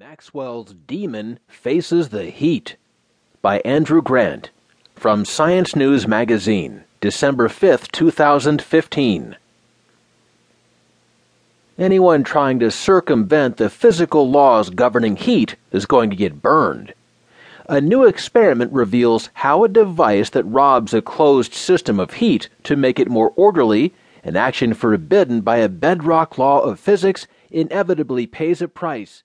Maxwell's Demon Faces the Heat by Andrew Grant from Science News Magazine, December 5, 2015. Anyone trying to circumvent the physical laws governing heat is going to get burned. A new experiment reveals how a device that robs a closed system of heat to make it more orderly, an action forbidden by a bedrock law of physics, inevitably pays a price